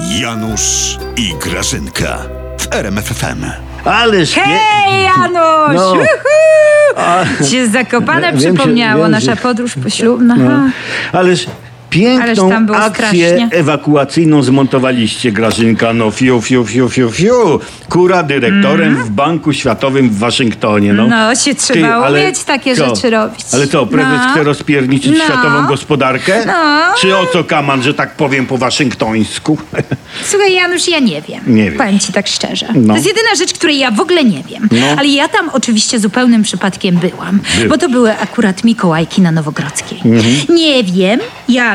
Janusz i Grażynka w RMFFM. Ależ pie- Hej, Janusz! No. Uhu! Ci się zakopane Wiem, przypomniało, wiem, nasza podróż poślubna. No. Ależ piękną akcję strasznie. ewakuacyjną zmontowaliście, Grażynka. No fiu, fiu, fiu, fiu, fiu. Kura dyrektorem w Banku Światowym w Waszyngtonie. No, Mhm. No, się trzeba ale umieć takie co? rzeczy robić. Ale co, prezes No. chce rozpierniczyć No. światową gospodarkę? No. Czy o co kaman, że tak powiem po waszyngtońsku? Słuchaj, Janusz, ja nie wiem. Nie wiem. Powiem ci tak szczerze. No. To jest jedyna rzecz, której ja w ogóle nie wiem. No. Ale ja tam oczywiście zupełnym przypadkiem byłam. Byłaś. Bo to były akurat Mikołajki na Nowogrodzkiej. Nie wiem,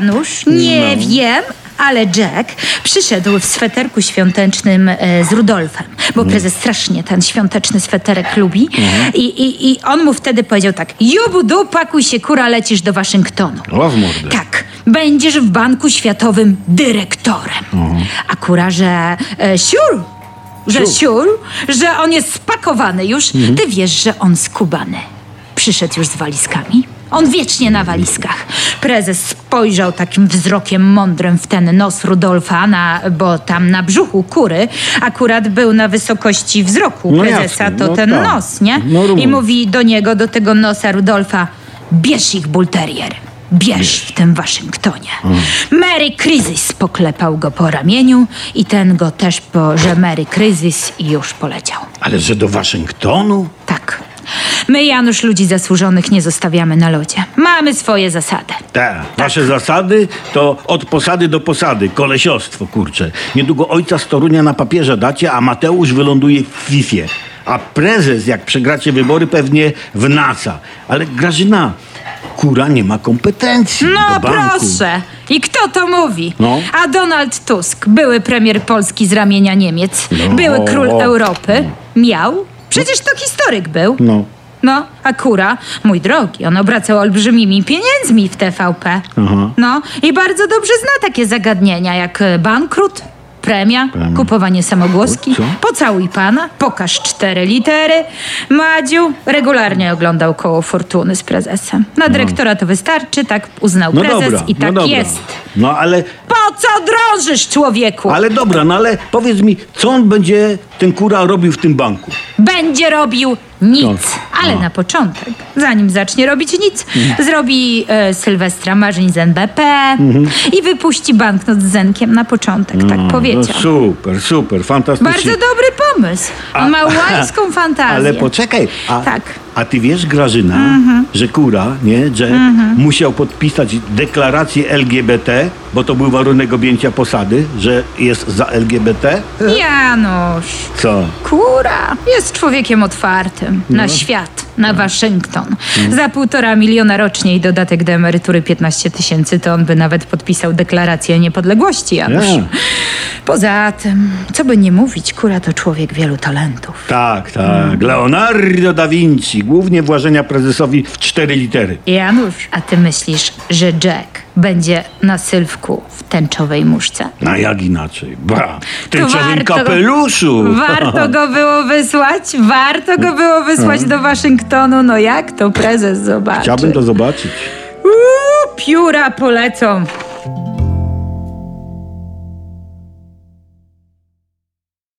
Janusz, nie Mhm. No. wiem, ale Jack przyszedł w sweterku świątecznym e, z Rudolfem, bo Mhm. prezes strasznie ten świąteczny sweterek lubi. I, i, I on mu wtedy powiedział tak, Jubudu, pakuj się, kura, lecisz do Waszyngtonu. O, w mordę. Tak, będziesz w Banku Światowym dyrektorem. A kura, że e, że siur, że on jest spakowany już. Ty wiesz, że on skubany. Przyszedł już z walizkami. On wiecznie na walizkach. Prezes spojrzał takim wzrokiem mądrym w ten nos Rudolfa, na, bo tam na brzuchu kury akurat był na wysokości wzroku No prezesa, jasne, to no ten tak. nos, nie? No I mówi do niego, do tego nosa Rudolfa, bierz ich, bulterier. Bierz w tym Waszyngtonie. Merry Kryzys poklepał go po ramieniu i ten go też po, że Merry Kryzys i już poleciał. Ale że do Waszyngtonu? Tak. My, Janusz, ludzi zasłużonych nie zostawiamy na lodzie. Mamy swoje zasady. Tak. Wasze zasady to od posady do posady. Kolesiostwo, kurcze. Niedługo ojca z Torunia na papierze dacie, a Mateusz wyląduje w Fifie. A prezes, jak przegracie wybory, pewnie w NASA. Ale Grażyna, kura nie ma kompetencji No do banku. proszę. I kto to mówi? No. A Donald Tusk, były premier Polski z ramienia Niemiec, No. były król Europy, miał? Przecież to historyk był. No. No, a kura, mój drogi, on obracał olbrzymimi pieniędzmi w TVP. Aha. No, i bardzo dobrze zna takie zagadnienia jak e, bankrut, premia, kupowanie samogłoski, Co? pocałuj pana, pokaż cztery litery. Madziu regularnie oglądał koło fortuny z prezesem. Na dyrektora to wystarczy, tak uznał No prezes dobra, i tak no dobra. jest. No ale, co drążysz, człowieku? ale dobra, no ale powiedz mi, co on będzie, ten kura, robił w tym banku? Będzie robił nic. No. Ale No. na początek, zanim zacznie robić nic, zrobi e, Sylwestra marzeń z NBP i wypuści banknot z Zenkiem na początek, tak No powiedział. super, super, fantastycznie. Bardzo dobry pomysł. On ma łańską fantazję. Ale poczekaj, a, Tak. a ty wiesz, Grażyna, że kura, nie, Jack, musiał podpisać deklarację LGBT, bo to był warunek objęcia posady, że jest za LGBT? Janusz, Co? kura jest człowiekiem otwartym No. na świat, na Waszyngton. Za półtora miliona rocznie i dodatek do emerytury 15 tysięcy, to on by nawet podpisał deklarację niepodległości, Janusz. Ja. Poza tym, co by nie mówić, kura to człowiek wielu talentów. Tak, tak. Leonardo da Vinci, głównie włażenia prezesowi w cztery litery. Janusz, a ty myślisz, że Jack będzie na sylwku w tęczowej muszce? No jak inaczej? Ba, w tęczowym warto kapeluszu. Warto go było wysłać, warto go było wysłać do Waszyngtonu. No jak to prezes zobaczy? Chciałbym to zobaczyć. Uuu, pióra polecą.